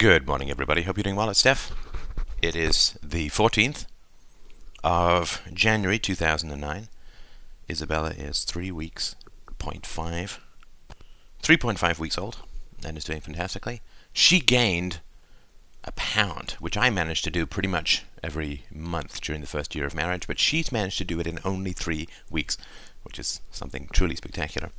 Good morning, everybody. Hope you're doing well. It's Steph. It is the 14th of January 2009. Isabella is three weeks, 0.5, 3.5 weeks old, and is doing fantastically. She gained a pound, which I managed to do pretty much every month during the first year of marriage, but she's managed to do it in only three weeks, which is something truly spectacular.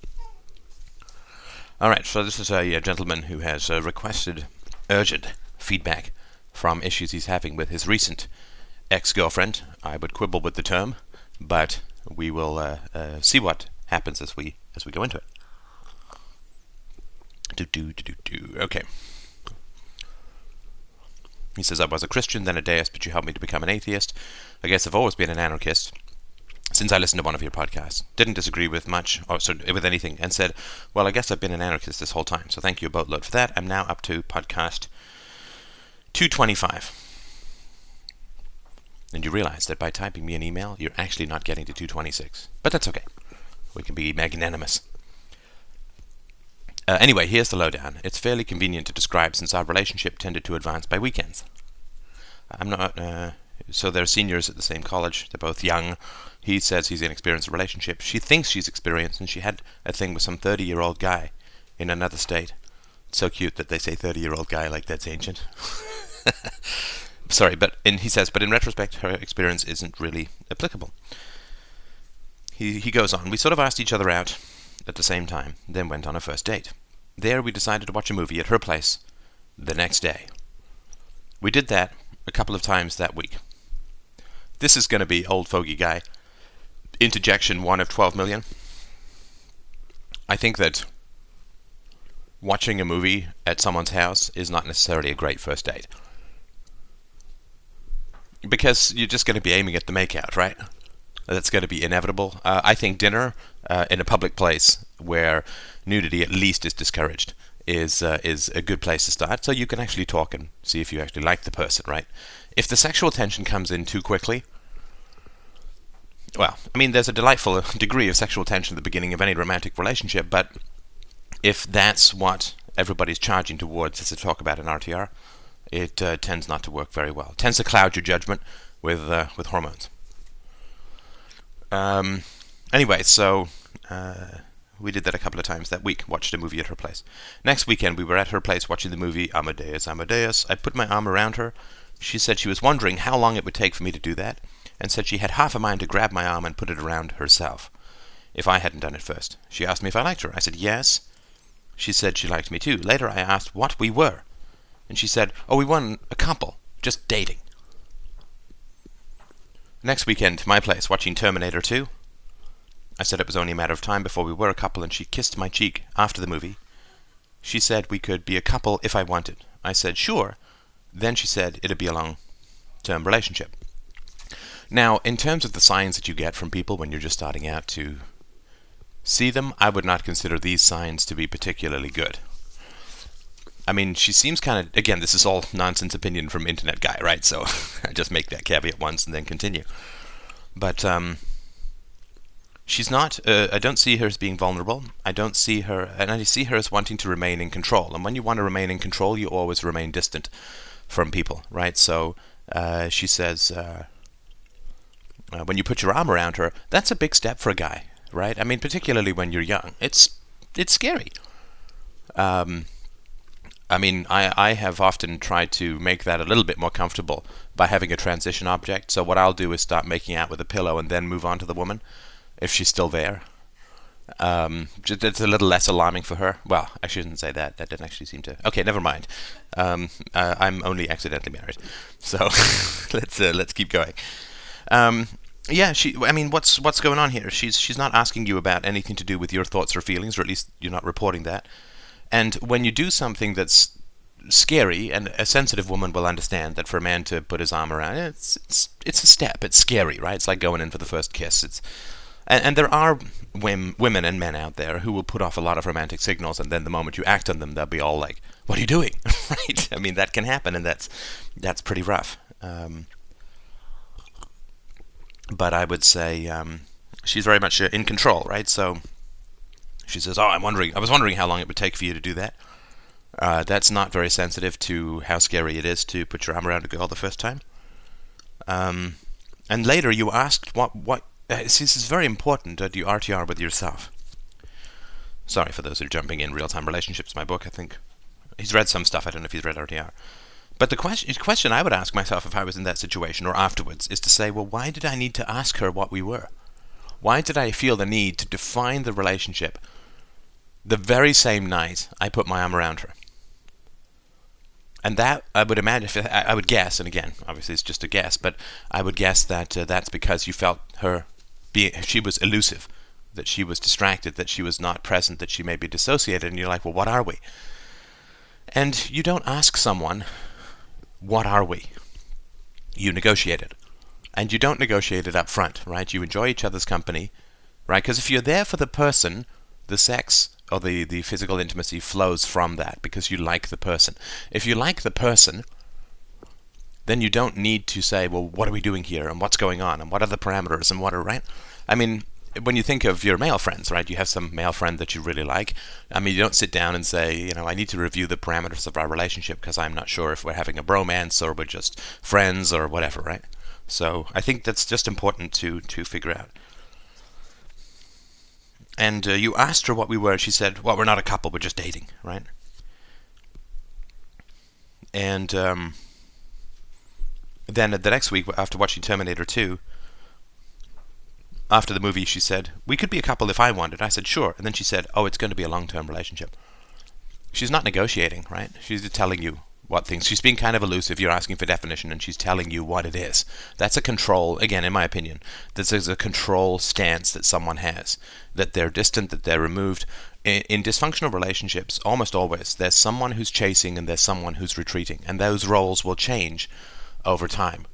All right, so this is a, a gentleman who has uh, requested urgent feedback from issues he's having with his recent ex-girlfriend. I would quibble with the term, but we will uh, uh, see what happens as we as we go into it. Do do do do do. Okay. He says I was a Christian, then a deist, but you helped me to become an atheist. I guess I've always been an anarchist since I listened to one of your podcasts. Didn't disagree with much, or with anything, and said, Well, I guess I've been an anarchist this whole time, so thank you a boatload for that. I'm now up to podcast 225. And you realize that by typing me an email, you're actually not getting to 226. But that's okay. We can be magnanimous. Uh, anyway, here's the lowdown. It's fairly convenient to describe since our relationship tended to advance by weekends. I'm not. Uh, so they're seniors at the same college. They're both young. He says he's inexperienced in a relationship. She thinks she's experienced, and she had a thing with some 30 year old guy in another state. It's so cute that they say 30 year old guy like that's ancient. Sorry, but in, he says, but in retrospect, her experience isn't really applicable. He, he goes on, we sort of asked each other out at the same time, then went on a first date. There we decided to watch a movie at her place the next day. We did that a couple of times that week. This is going to be old fogey guy interjection one of 12 million. I think that watching a movie at someone's house is not necessarily a great first date. Because you're just going to be aiming at the makeout, right? That's going to be inevitable. Uh, I think dinner uh, in a public place where nudity at least is discouraged is uh, is a good place to start. So you can actually talk and see if you actually like the person, right? If the sexual tension comes in too quickly, well, I mean, there's a delightful degree of sexual tension at the beginning of any romantic relationship, but if that's what everybody's charging towards as to talk about an RTR, it uh, tends not to work very well. It tends to cloud your judgment with uh, with hormones. Um, anyway, so uh, we did that a couple of times that week. Watched a movie at her place. Next weekend, we were at her place watching the movie Amadeus. Amadeus. I put my arm around her. She said she was wondering how long it would take for me to do that and said she had half a mind to grab my arm and put it around herself, if I hadn't done it first. She asked me if I liked her. I said yes. She said she liked me too. Later I asked what we were, and she said, oh, we weren't a couple, just dating. Next weekend, to my place, watching Terminator 2. I said it was only a matter of time before we were a couple, and she kissed my cheek after the movie. She said we could be a couple if I wanted. I said, sure. Then she said it'd be a long term relationship. Now, in terms of the signs that you get from people when you're just starting out to see them, I would not consider these signs to be particularly good. I mean, she seems kind of, again, this is all nonsense opinion from internet guy, right? So I just make that caveat once and then continue. But um, she's not, uh, I don't see her as being vulnerable. I don't see her, and I see her as wanting to remain in control. And when you want to remain in control, you always remain distant from people, right? So uh, she says, uh, uh, when you put your arm around her, that's a big step for a guy, right? I mean, particularly when you're young, it's it's scary. Um, I mean, I, I have often tried to make that a little bit more comfortable by having a transition object. So what I'll do is start making out with a pillow and then move on to the woman, if she's still there. Um, it's a little less alarming for her. Well, I shouldn't say that. That didn't actually seem to. Okay, never mind. Um, uh, I'm only accidentally married, so let's uh, let's keep going. Um, yeah, she. I mean, what's what's going on here? She's she's not asking you about anything to do with your thoughts or feelings, or at least you're not reporting that. And when you do something that's scary, and a sensitive woman will understand that for a man to put his arm around it's it's it's a step. It's scary, right? It's like going in for the first kiss. It's and, and there are women, women and men out there who will put off a lot of romantic signals, and then the moment you act on them, they'll be all like, "What are you doing?" right? I mean, that can happen, and that's that's pretty rough. Um, but I would say um, she's very much uh, in control, right? So she says, "Oh, I'm wondering. I was wondering how long it would take for you to do that." Uh, that's not very sensitive to how scary it is to put your arm around a girl the first time. Um, and later you asked what what. Uh, this is very important that you RTR with yourself. Sorry for those who are jumping in. Real time relationships, my book. I think he's read some stuff. I don't know if he's read RTR. But the question, question I would ask myself if I was in that situation or afterwards is to say, well, why did I need to ask her what we were? Why did I feel the need to define the relationship the very same night I put my arm around her? And that I would imagine, I would guess, and again, obviously it's just a guess, but I would guess that uh, that's because you felt her be she was elusive, that she was distracted, that she was not present, that she may be dissociated, and you're like, well, what are we? And you don't ask someone, what are we? You negotiate it. And you don't negotiate it up front, right? You enjoy each other's company, right? Because if you're there for the person, the sex or the, the physical intimacy flows from that because you like the person. If you like the person, then you don't need to say, well, what are we doing here and what's going on and what are the parameters and what are, right? I mean, when you think of your male friends, right, you have some male friend that you really like. I mean, you don't sit down and say, you know, I need to review the parameters of our relationship because I'm not sure if we're having a bromance or we're just friends or whatever, right? So I think that's just important to to figure out. And uh, you asked her what we were. and She said, "Well, we're not a couple. We're just dating, right?" And um, then the next week, after watching Terminator 2, after the movie, she said, We could be a couple if I wanted. I said, Sure. And then she said, Oh, it's going to be a long term relationship. She's not negotiating, right? She's telling you what things. She's being kind of elusive. You're asking for definition, and she's telling you what it is. That's a control, again, in my opinion, this is a control stance that someone has. That they're distant, that they're removed. In, in dysfunctional relationships, almost always, there's someone who's chasing and there's someone who's retreating. And those roles will change over time.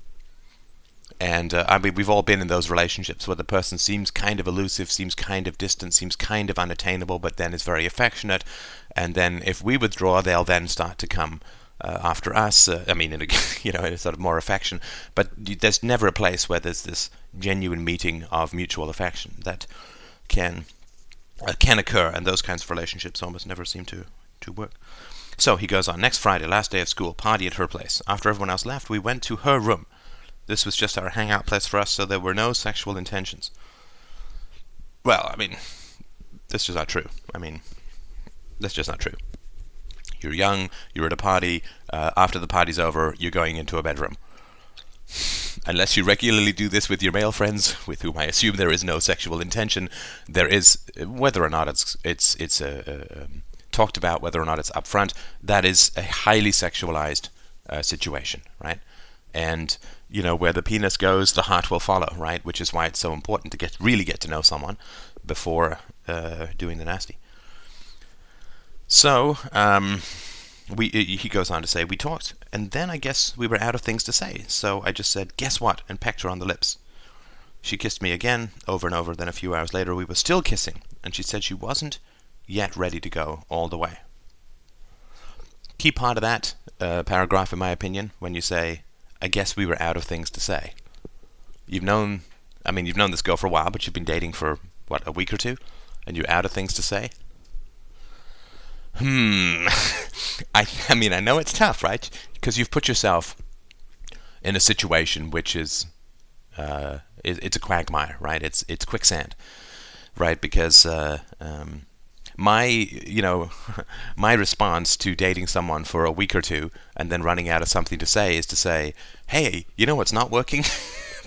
And uh, I mean, we've all been in those relationships where the person seems kind of elusive, seems kind of distant, seems kind of unattainable, but then is very affectionate. And then if we withdraw, they'll then start to come uh, after us. Uh, I mean, in a, you know, in a sort of more affection. But there's never a place where there's this genuine meeting of mutual affection that can uh, can occur, and those kinds of relationships almost never seem to to work. So he goes on. Next Friday, last day of school, party at her place. After everyone else left, we went to her room. This was just our hangout place for us, so there were no sexual intentions. Well, I mean, this is not true. I mean, that's just not true. You're young, you're at a party, uh, after the party's over, you're going into a bedroom. Unless you regularly do this with your male friends, with whom I assume there is no sexual intention, there is, whether or not it's it's it's a, a, um, talked about, whether or not it's upfront, that is a highly sexualized uh, situation, right? And you know, where the penis goes, the heart will follow, right? Which is why it's so important to get really get to know someone before uh, doing the nasty. So, um, we he goes on to say we talked, and then I guess we were out of things to say. So I just said, "Guess what?" and pecked her on the lips. She kissed me again, over and over. Then a few hours later, we were still kissing, and she said she wasn't yet ready to go all the way. Key part of that uh, paragraph, in my opinion, when you say I guess we were out of things to say. You've known, I mean, you've known this girl for a while, but you've been dating for, what, a week or two? And you're out of things to say? Hmm. I, I mean, I know it's tough, right? Because you've put yourself in a situation which is, uh, it, it's a quagmire, right? It's, it's quicksand, right? Because, uh, um, my you know my response to dating someone for a week or two and then running out of something to say is to say hey you know what's not working?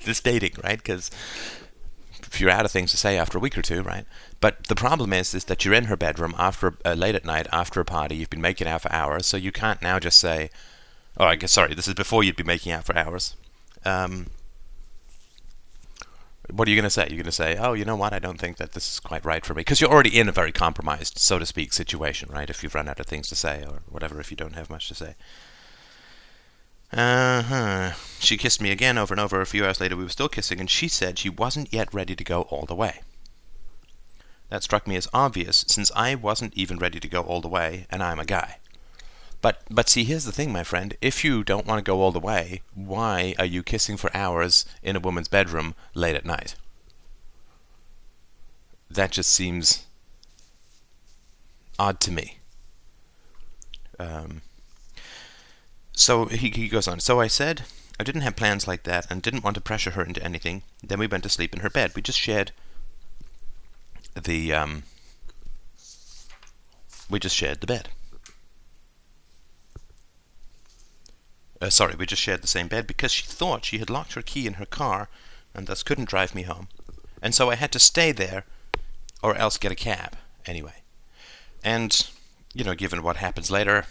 This dating right? Because if you're out of things to say after a week or two right? But the problem is is that you're in her bedroom after uh, late at night after a party. You've been making out for hours so you can't now just say oh i guess sorry this is before you'd be making out for hours. Um, what are you going to say? You're going to say, oh, you know what? I don't think that this is quite right for me. Because you're already in a very compromised, so to speak, situation, right? If you've run out of things to say or whatever, if you don't have much to say. Uh huh. She kissed me again over and over. A few hours later, we were still kissing, and she said she wasn't yet ready to go all the way. That struck me as obvious, since I wasn't even ready to go all the way, and I'm a guy. But but see, here's the thing, my friend. If you don't want to go all the way, why are you kissing for hours in a woman's bedroom late at night? That just seems odd to me. Um, so he, he goes on. So I said I didn't have plans like that and didn't want to pressure her into anything. Then we went to sleep in her bed. We just shared the um, we just shared the bed. Uh, sorry, we just shared the same bed because she thought she had locked her key in her car and thus couldn't drive me home. And so I had to stay there or else get a cab anyway. And, you know, given what happens later,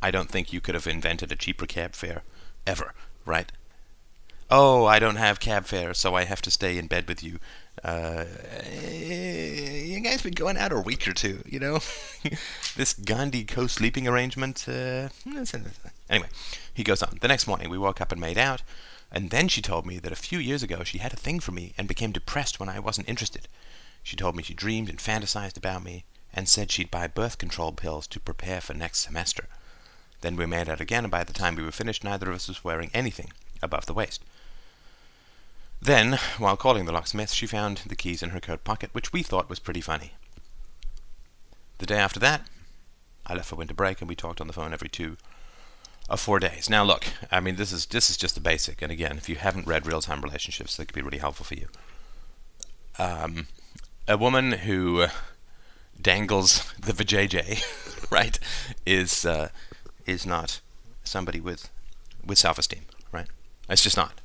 I don't think you could have invented a cheaper cab fare ever, right? Oh, I don't have cab fare, so I have to stay in bed with you. Uh, you guys been going out a week or two, you know? this Gandhi co-sleeping arrangement. Uh, anyway, he goes on. The next morning, we woke up and made out, and then she told me that a few years ago she had a thing for me and became depressed when I wasn't interested. She told me she dreamed and fantasized about me, and said she'd buy birth control pills to prepare for next semester. Then we made out again, and by the time we were finished, neither of us was wearing anything above the waist. Then, while calling the locksmith, she found the keys in her coat pocket, which we thought was pretty funny. The day after that, I left for winter break, and we talked on the phone every two or four days. Now, look, I mean, this is this is just the basic, and again, if you haven't read Real Time Relationships, that could be really helpful for you. Um, a woman who dangles the vajayjay, right, is uh, is not somebody with with self-esteem, right? It's just not.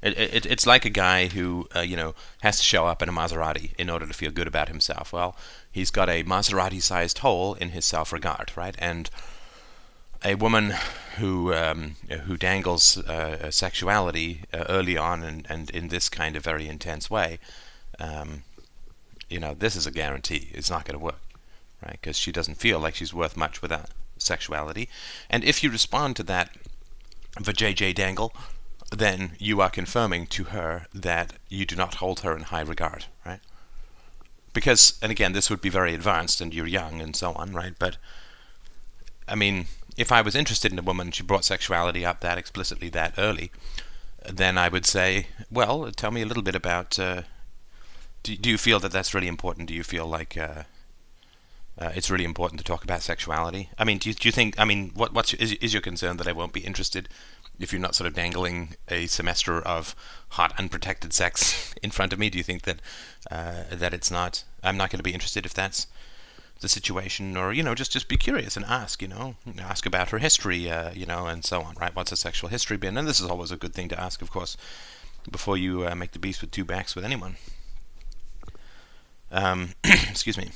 It, it, it's like a guy who uh, you know has to show up in a Maserati in order to feel good about himself. Well, he's got a Maserati-sized hole in his self-regard, right? And a woman who um, who dangles uh, sexuality uh, early on and, and in this kind of very intense way, um, you know, this is a guarantee. It's not going to work, right? Because she doesn't feel like she's worth much without sexuality. And if you respond to that vajayjay dangle, then you are confirming to her that you do not hold her in high regard, right? Because, and again, this would be very advanced and you're young and so on, right? But, I mean, if I was interested in a woman, she brought sexuality up that explicitly that early, then I would say, well, tell me a little bit about. Uh, do, do you feel that that's really important? Do you feel like uh, uh, it's really important to talk about sexuality? I mean, do you, do you think? I mean, what what's is, is your concern that I won't be interested if you're not sort of dangling a semester of hot unprotected sex in front of me? Do you think that uh, that it's not? I'm not going to be interested if that's the situation, or you know, just just be curious and ask. You know, ask about her history. Uh, you know, and so on. Right? What's her sexual history been? And this is always a good thing to ask, of course, before you uh, make the beast with two backs with anyone. Um, excuse me.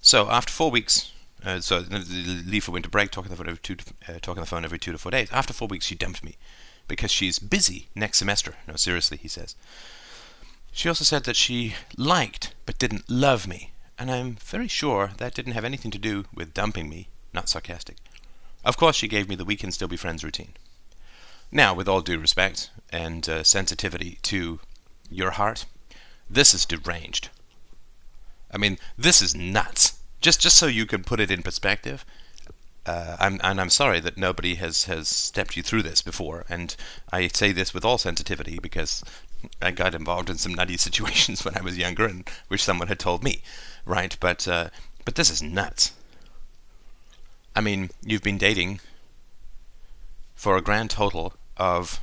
So after four weeks, uh, so leave for winter break, talking the phone every two, to, uh, talking the phone every two to four days. After four weeks, she dumped me because she's busy next semester. No, seriously, he says. She also said that she liked but didn't love me, and I'm very sure that didn't have anything to do with dumping me. Not sarcastic. Of course, she gave me the we can still be friends routine. Now, with all due respect and uh, sensitivity to your heart, this is deranged. I mean, this is nuts just just so you can put it in perspective. Uh, I'm, and I'm sorry that nobody has, has stepped you through this before. And I say this with all sensitivity because I got involved in some nutty situations when I was younger, and wish someone had told me, right? But uh, but this is nuts. I mean, you've been dating for a grand total of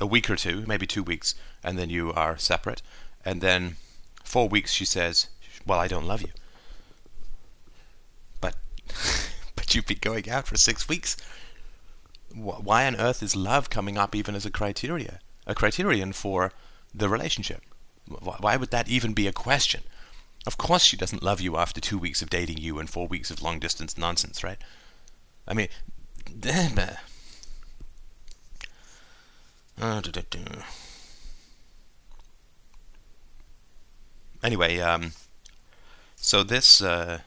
a week or two, maybe two weeks, and then you are separate, and then four weeks she says, "Well, I don't love you." but you've been going out for six weeks. Why on earth is love coming up even as a criteria, a criterion for the relationship? Why would that even be a question? Of course, she doesn't love you after two weeks of dating you and four weeks of long distance nonsense, right? I mean, anyway, um, so this uh,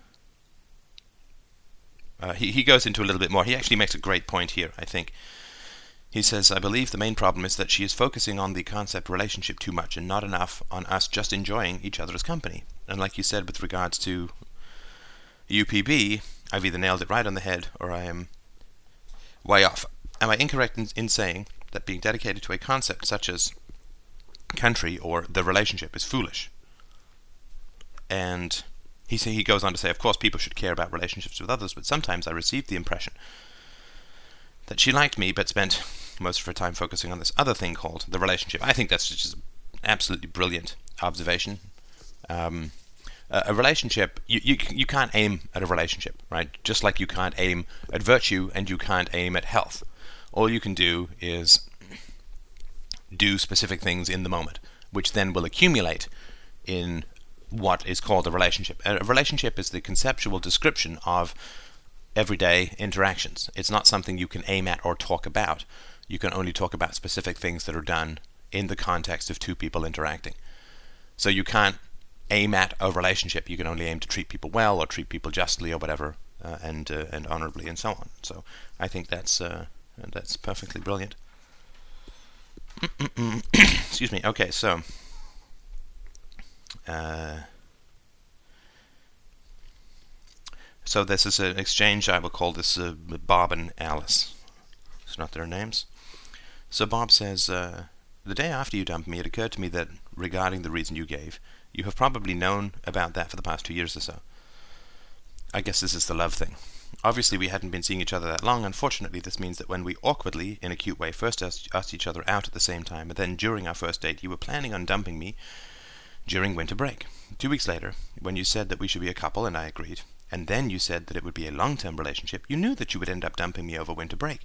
uh, he, he goes into a little bit more. He actually makes a great point here, I think. He says, I believe the main problem is that she is focusing on the concept relationship too much and not enough on us just enjoying each other's company. And like you said with regards to UPB, I've either nailed it right on the head or I am way off. Am I incorrect in, in saying that being dedicated to a concept such as country or the relationship is foolish? And he say, he goes on to say, of course, people should care about relationships with others, but sometimes I received the impression that she liked me, but spent most of her time focusing on this other thing called the relationship. I think that's just an absolutely brilliant observation. Um, a relationship, you, you you can't aim at a relationship, right? Just like you can't aim at virtue and you can't aim at health. All you can do is do specific things in the moment, which then will accumulate in what is called a relationship. A relationship is the conceptual description of everyday interactions. It's not something you can aim at or talk about. You can only talk about specific things that are done in the context of two people interacting. So you can't aim at a relationship. You can only aim to treat people well or treat people justly or whatever, uh, and uh, and honorably and so on. So I think that's uh, that's perfectly brilliant. Excuse me. Okay, so. Uh, so this is an exchange. I will call this uh, Bob and Alice. It's not their names. So Bob says, uh, "The day after you dumped me, it occurred to me that regarding the reason you gave, you have probably known about that for the past two years or so. I guess this is the love thing. Obviously, we hadn't been seeing each other that long. Unfortunately, this means that when we awkwardly, in a cute way, first asked each other out at the same time, and then during our first date, you were planning on dumping me during winter break. Two weeks later, when you said that we should be a couple, and I agreed, and then you said that it would be a long term relationship, you knew that you would end up dumping me over winter break.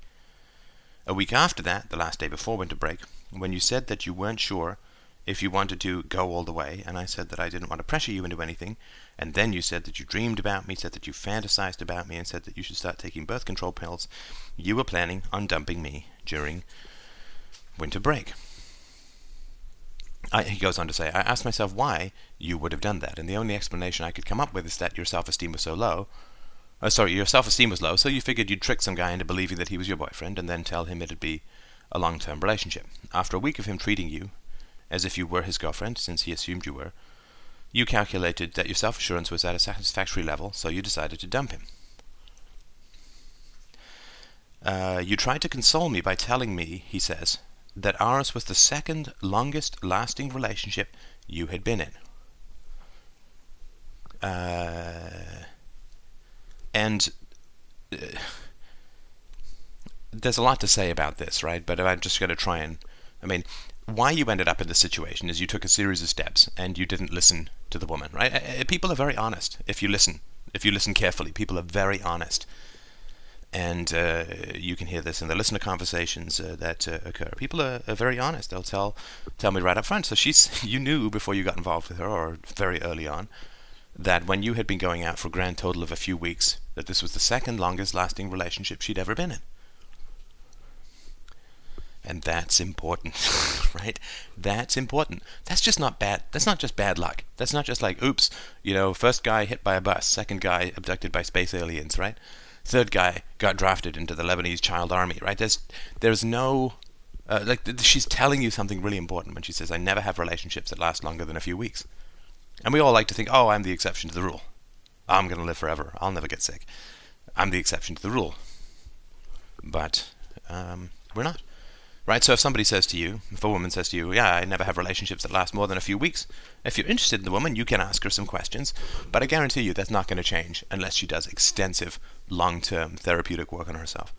A week after that, the last day before winter break, when you said that you weren't sure if you wanted to go all the way, and I said that I didn't want to pressure you into anything, and then you said that you dreamed about me, said that you fantasized about me, and said that you should start taking birth control pills, you were planning on dumping me during winter break. I, he goes on to say, I asked myself why you would have done that, and the only explanation I could come up with is that your self-esteem was so low. Uh, sorry, your self-esteem was low, so you figured you'd trick some guy into believing that he was your boyfriend, and then tell him it'd be a long-term relationship. After a week of him treating you as if you were his girlfriend, since he assumed you were. You calculated that your self assurance was at a satisfactory level, so you decided to dump him. Uh, you tried to console me by telling me, he says, that ours was the second longest lasting relationship you had been in. Uh, and uh, there's a lot to say about this, right? But I'm just going to try and. I mean, why you ended up in this situation is you took a series of steps and you didn't listen to the woman, right? People are very honest if you listen. If you listen carefully, people are very honest. And uh, you can hear this in the listener conversations uh, that uh, occur. People are, are, very honest. They'll tell tell me right up front. So she's you knew before you got involved with her, or very early on, that when you had been going out for a grand total of a few weeks, that this was the second longest lasting relationship she'd ever been in. And that's important, right? That's important. That's just not bad. That's not just bad luck. That's not just like, oops, you know, first guy hit by a bus, second guy abducted by space aliens, right? Third guy got drafted into the Lebanese child army, right? There's, there's no, uh, like, she's telling you something really important when she says, I never have relationships that last longer than a few weeks. And we all like to think, oh, I'm the exception to the rule. I'm going to live forever. I'll never get sick. I'm the exception to the rule. But um, we're not. Right? So if somebody says to you, if a woman says to you, yeah, I never have relationships that last more than a few weeks, if you're interested in the woman, you can ask her some questions, but I guarantee you that's not going to change unless she does extensive, long-term therapeutic work on herself.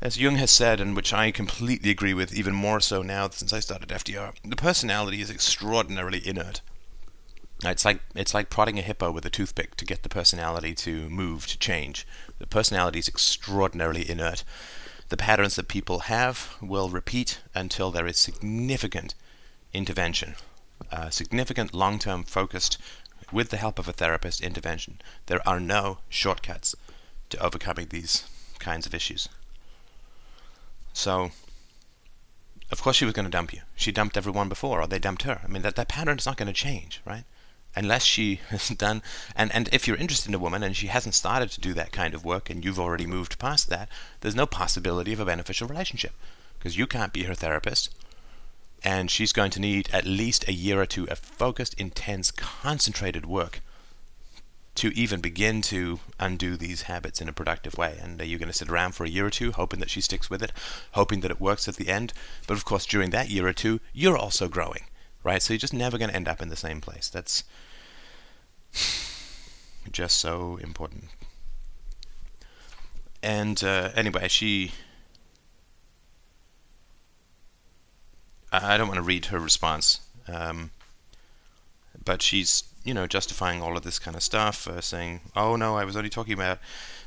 As Jung has said, and which I completely agree with, even more so now since I started FDR, the personality is extraordinarily inert. It's like it's like prodding a hippo with a toothpick to get the personality to move, to change. The personality is extraordinarily inert the patterns that people have will repeat until there is significant intervention, uh, significant long term focused, with the help of a therapist, intervention. There are no shortcuts to overcoming these kinds of issues. So, of course, she was going to dump you. She dumped everyone before, or they dumped her. I mean, that, that pattern is not going to change, right? Unless she has done and and if you're interested in a woman and she hasn't started to do that kind of work and you've already moved past that there's no possibility of a beneficial relationship because you can't be her therapist and she's going to need at least a year or two of focused intense concentrated work to even begin to undo these habits in a productive way. And are you're going to sit around for a year or two, hoping that she sticks with it, hoping that it works at the end. But of course, during that year or two, you're also growing, right? So you're just never going to end up in the same place. That's just so important. And uh, anyway, she. I don't want to read her response, um, but she's you know justifying all of this kind of stuff, uh, saying, "Oh no, I was only talking about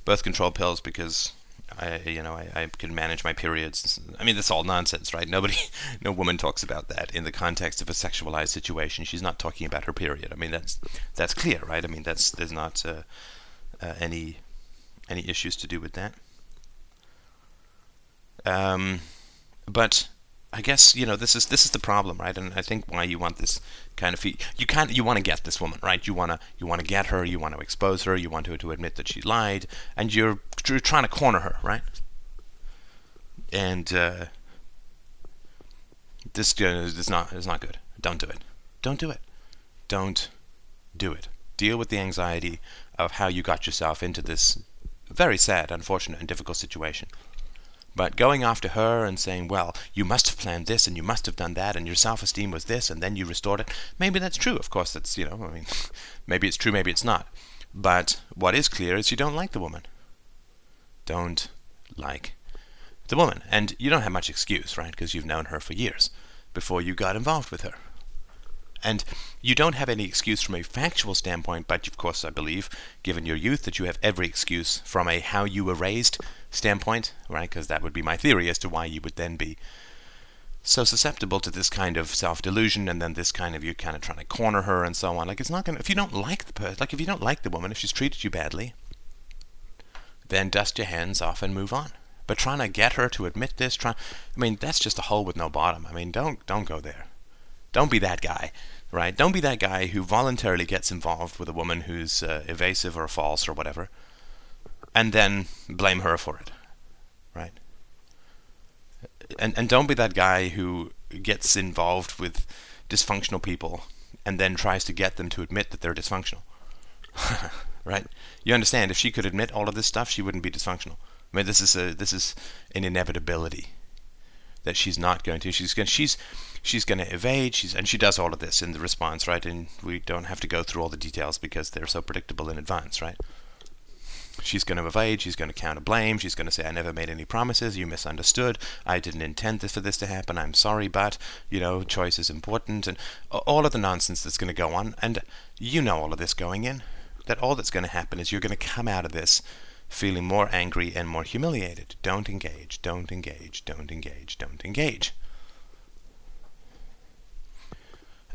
birth control pills because I, you know, I, I can manage my periods. I mean, that's all nonsense, right? Nobody, no woman talks about that in the context of a sexualized situation. She's not talking about her period. I mean, that's that's clear, right? I mean, that's there's not uh, uh, any any issues to do with that. Um, but I guess you know this is this is the problem, right? And I think why you want this kind of fee- you can't you want to get this woman, right? You want to you want to get her, you want to expose her, you want her to admit that she lied, and you're, you're trying to corner her, right? And uh, this is not is not good. Don't do it. Don't do it. Don't do it. Deal with the anxiety of how you got yourself into this very sad, unfortunate, and difficult situation. But going after her and saying, well, you must have planned this and you must have done that and your self esteem was this and then you restored it, maybe that's true. Of course, that's, you know, I mean, maybe it's true, maybe it's not. But what is clear is you don't like the woman. Don't like the woman. And you don't have much excuse, right? Because you've known her for years before you got involved with her. And you don't have any excuse from a factual standpoint, but of course, I believe, given your youth, that you have every excuse from a how you were raised standpoint, right? Because that would be my theory as to why you would then be so susceptible to this kind of self-delusion and then this kind of you kind of trying to corner her and so on. Like it's not gonna if you don't like the person, like if you don't like the woman, if she's treated you badly, then dust your hands off and move on. But trying to get her to admit this, trying, I mean, that's just a hole with no bottom. I mean, don't don't go there. Don't be that guy, right? Don't be that guy who voluntarily gets involved with a woman who's uh, evasive or false or whatever and then blame her for it, right? And and don't be that guy who gets involved with dysfunctional people and then tries to get them to admit that they're dysfunctional. right? You understand if she could admit all of this stuff, she wouldn't be dysfunctional. I mean, this is a this is an inevitability that she's not going to. She's going she's she's going to evade. She's and she does all of this in the response, right? And we don't have to go through all the details because they're so predictable in advance, right? She's going to evade, she's going to counter blame, she's going to say, I never made any promises, you misunderstood, I didn't intend this, for this to happen, I'm sorry, but, you know, choice is important, and all of the nonsense that's going to go on. And you know all of this going in, that all that's going to happen is you're going to come out of this feeling more angry and more humiliated. Don't engage, don't engage, don't engage, don't engage.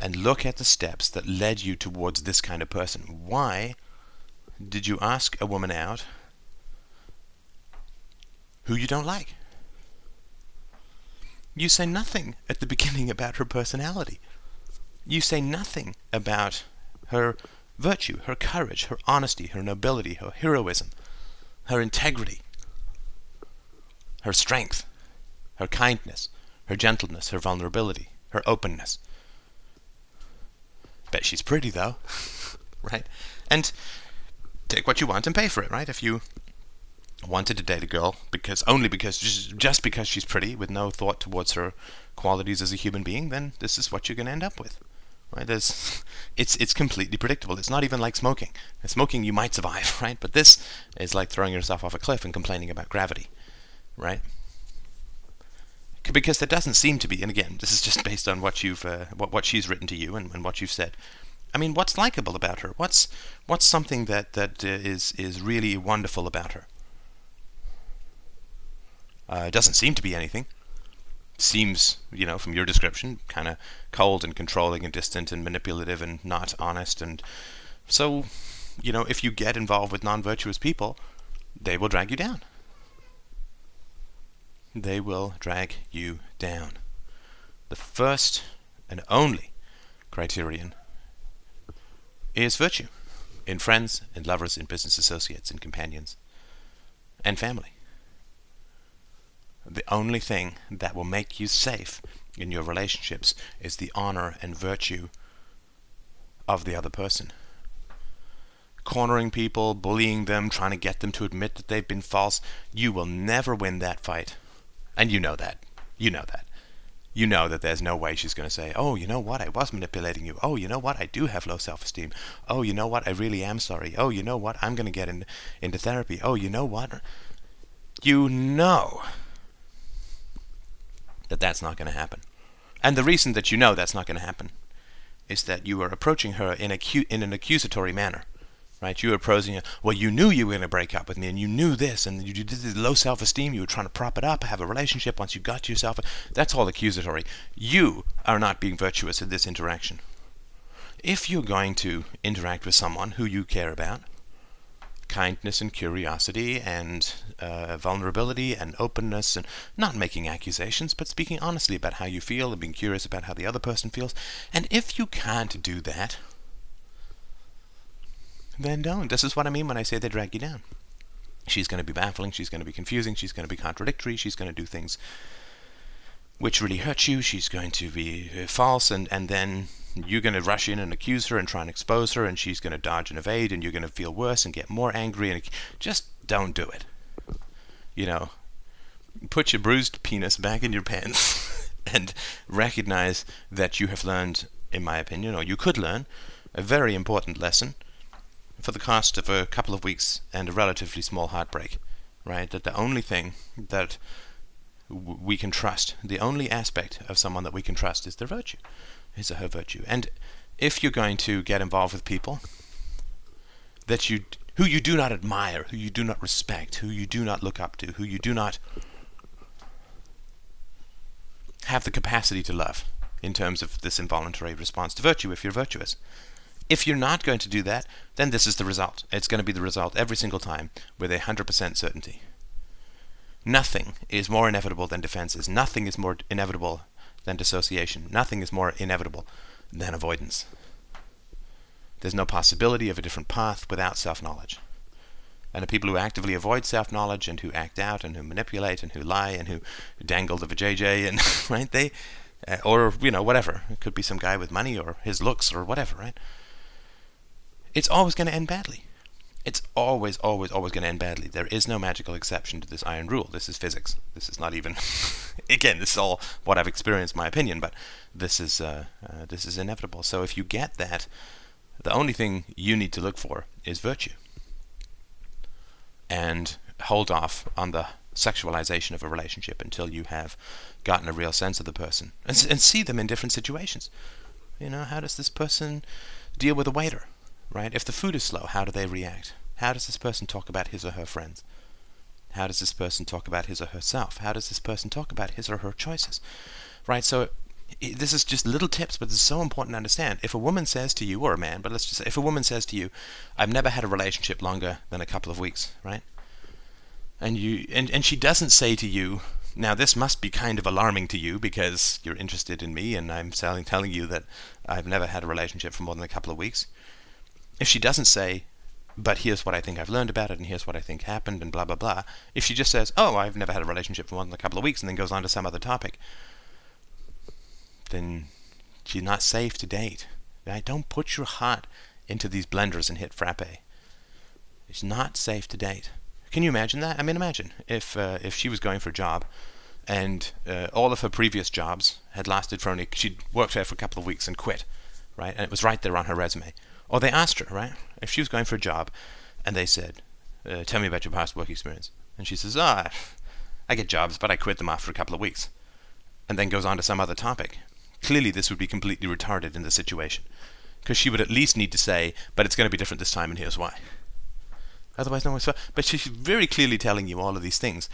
And look at the steps that led you towards this kind of person. Why? Did you ask a woman out who you don't like? You say nothing at the beginning about her personality. You say nothing about her virtue, her courage, her honesty, her nobility, her heroism, her integrity, her strength, her kindness, her gentleness, her vulnerability, her openness. Bet she's pretty though, right? And take what you want and pay for it, right? If you wanted to date a girl because only because just because she's pretty with no thought towards her qualities as a human being, then this is what you're going to end up with. Right? There's, it's it's completely predictable. It's not even like smoking. Smoking you might survive, right? But this is like throwing yourself off a cliff and complaining about gravity, right? Because there doesn't seem to be, and again, this is just based on what you've uh, what what she's written to you and, and what you've said. I mean, what's likable about her? What's what's something that that uh, is is really wonderful about her? Uh, it doesn't seem to be anything. Seems, you know, from your description, kind of cold and controlling and distant and manipulative and not honest. And so, you know, if you get involved with non-virtuous people, they will drag you down. They will drag you down. The first and only criterion is virtue in friends, in lovers, in business associates, in companions, and family. The only thing that will make you safe in your relationships is the honor and virtue of the other person. Cornering people, bullying them, trying to get them to admit that they've been false, you will never win that fight. And you know that. You know that. You know that there's no way she's going to say, "Oh, you know what? I was manipulating you. Oh, you know what? I do have low self-esteem. Oh, you know what? I really am sorry. Oh, you know what? I'm going to get in, into therapy. Oh, you know what? You know that that's not going to happen. And the reason that you know that's not going to happen is that you are approaching her in, acu- in an accusatory manner right? You were prosing, well, you knew you were going to break up with me, and you knew this, and you did this low self-esteem. You were trying to prop it up, have a relationship. Once you got yourself, that's all accusatory. You are not being virtuous in this interaction. If you're going to interact with someone who you care about, kindness and curiosity and uh, vulnerability and openness and not making accusations but speaking honestly about how you feel and being curious about how the other person feels and if you can't do that then don't. This is what I mean when I say they drag you down. She's going to be baffling, she's going to be confusing, she's going to be contradictory, she's going to do things which really hurt you, she's going to be uh, false, and, and then you're going to rush in and accuse her and try and expose her, and she's going to dodge and evade, and you're going to feel worse and get more angry, and just don't do it. You know, put your bruised penis back in your pants and recognize that you have learned, in my opinion, or you could learn, a very important lesson for the cost of a couple of weeks and a relatively small heartbreak, right? That the only thing that w- we can trust, the only aspect of someone that we can trust is their virtue, his or her virtue. And if you're going to get involved with people that you who you do not admire, who you do not respect, who you do not look up to, who you do not have the capacity to love in terms of this involuntary response to virtue if you're virtuous, if you're not going to do that, then this is the result. It's going to be the result every single time with a 100% certainty. Nothing is more inevitable than defenses. Nothing is more inevitable than dissociation. Nothing is more inevitable than avoidance. There's no possibility of a different path without self knowledge. And the people who actively avoid self knowledge and who act out and who manipulate and who lie and who dangle the vajayjay and right they uh, or you know whatever it could be some guy with money or his looks or whatever right it's always going to end badly. It's always, always, always going to end badly. There is no magical exception to this iron rule. This is physics. This is not even. again, this is all what I've experienced, my opinion, but this is uh, uh, this is inevitable. So if you get that, the only thing you need to look for is virtue, and hold off on the sexualization of a relationship until you have gotten a real sense of the person and, and see them in different situations. You know, how does this person deal with a waiter? Right? If the food is slow, how do they react? How does this person talk about his or her friends? How does this person talk about his or herself? How does this person talk about his or her choices? Right? So this is just little tips, but it's so important to understand. If a woman says to you, or a man, but let's just say, if a woman says to you, I've never had a relationship longer than a couple of weeks, right? And you and, and she doesn't say to you, now this must be kind of alarming to you because you're interested in me and I'm telling telling you that I've never had a relationship for more than a couple of weeks if she doesn't say, but here's what I think I've learned about it, and here's what I think happened, and blah, blah, blah, if she just says, oh, I've never had a relationship for more than a couple of weeks, and then goes on to some other topic, then she's not safe to date. Don't put your heart into these blenders and hit frappe. It's not safe to date. Can you imagine that? I mean, imagine if uh, if she was going for a job, and uh, all of her previous jobs had lasted for only she'd worked there for a couple of weeks and quit, right? And it was right there on her resume. Or they asked her, right, if she was going for a job, and they said, uh, "Tell me about your past work experience," and she says, "Ah, I get jobs, but I quit them after a couple of weeks," and then goes on to some other topic. Clearly, this would be completely retarded in the situation, because she would at least need to say, "But it's going to be different this time, and here's why." Otherwise, no one's. But she's very clearly telling you all of these things.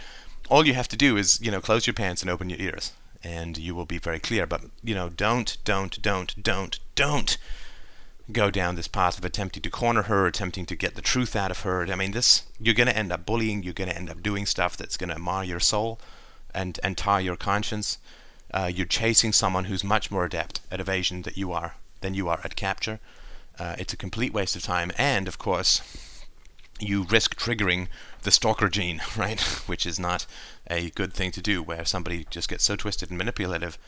All you have to do is, you know, close your pants and open your ears, and you will be very clear. But you know, don't, don't, don't, don't, don't go down this path of attempting to corner her, attempting to get the truth out of her. I mean, this you're going to end up bullying. You're going to end up doing stuff that's going to mar your soul and and tie your conscience. Uh, you're chasing someone who's much more adept at evasion that you are than you are at capture. Uh, it's a complete waste of time, and of course, you risk triggering the stalker gene, right? Which is not a good thing to do, where somebody just gets so twisted and manipulative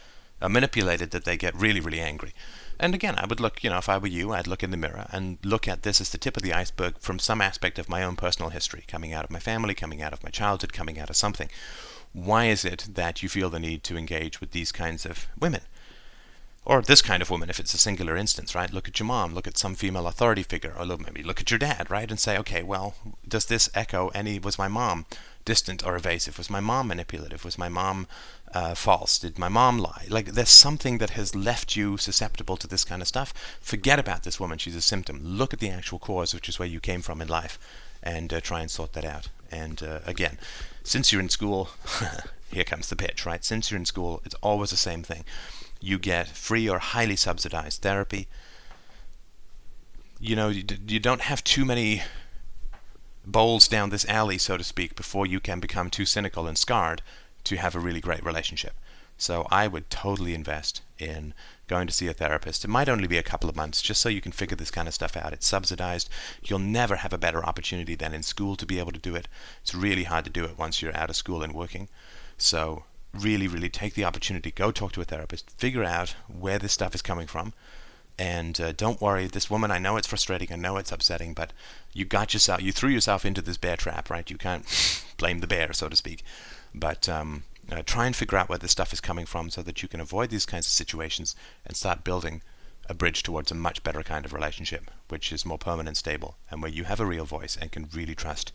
are manipulated that they get really, really angry. And again, I would look, you know, if I were you, I'd look in the mirror and look at this as the tip of the iceberg from some aspect of my own personal history, coming out of my family, coming out of my childhood, coming out of something. Why is it that you feel the need to engage with these kinds of women? Or this kind of woman, if it's a singular instance, right? Look at your mom, look at some female authority figure, or maybe look at your dad, right? And say, okay, well, does this echo any, was my mom distant or evasive? Was my mom manipulative? Was my mom uh, false? Did my mom lie? Like, there's something that has left you susceptible to this kind of stuff. Forget about this woman, she's a symptom. Look at the actual cause, which is where you came from in life, and uh, try and sort that out. And uh, again, since you're in school, here comes the pitch, right? Since you're in school, it's always the same thing you get free or highly subsidized therapy. You know, you, you don't have too many bowls down this alley, so to speak, before you can become too cynical and scarred to have a really great relationship. So I would totally invest in going to see a therapist. It might only be a couple of months just so you can figure this kind of stuff out. It's subsidized. You'll never have a better opportunity than in school to be able to do it. It's really hard to do it once you're out of school and working. So really, really take the opportunity, go talk to a therapist, figure out where this stuff is coming from. And uh, don't worry, this woman, I know it's frustrating, I know it's upsetting, but you got yourself, you threw yourself into this bear trap, right? You can't blame the bear, so to speak. But um, uh, try and figure out where this stuff is coming from so that you can avoid these kinds of situations and start building a bridge towards a much better kind of relationship, which is more permanent, stable, and where you have a real voice and can really trust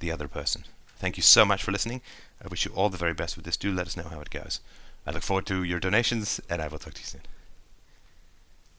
the other person. Thank you so much for listening. I wish you all the very best with this. Do let us know how it goes. I look forward to your donations, and I will talk to you soon.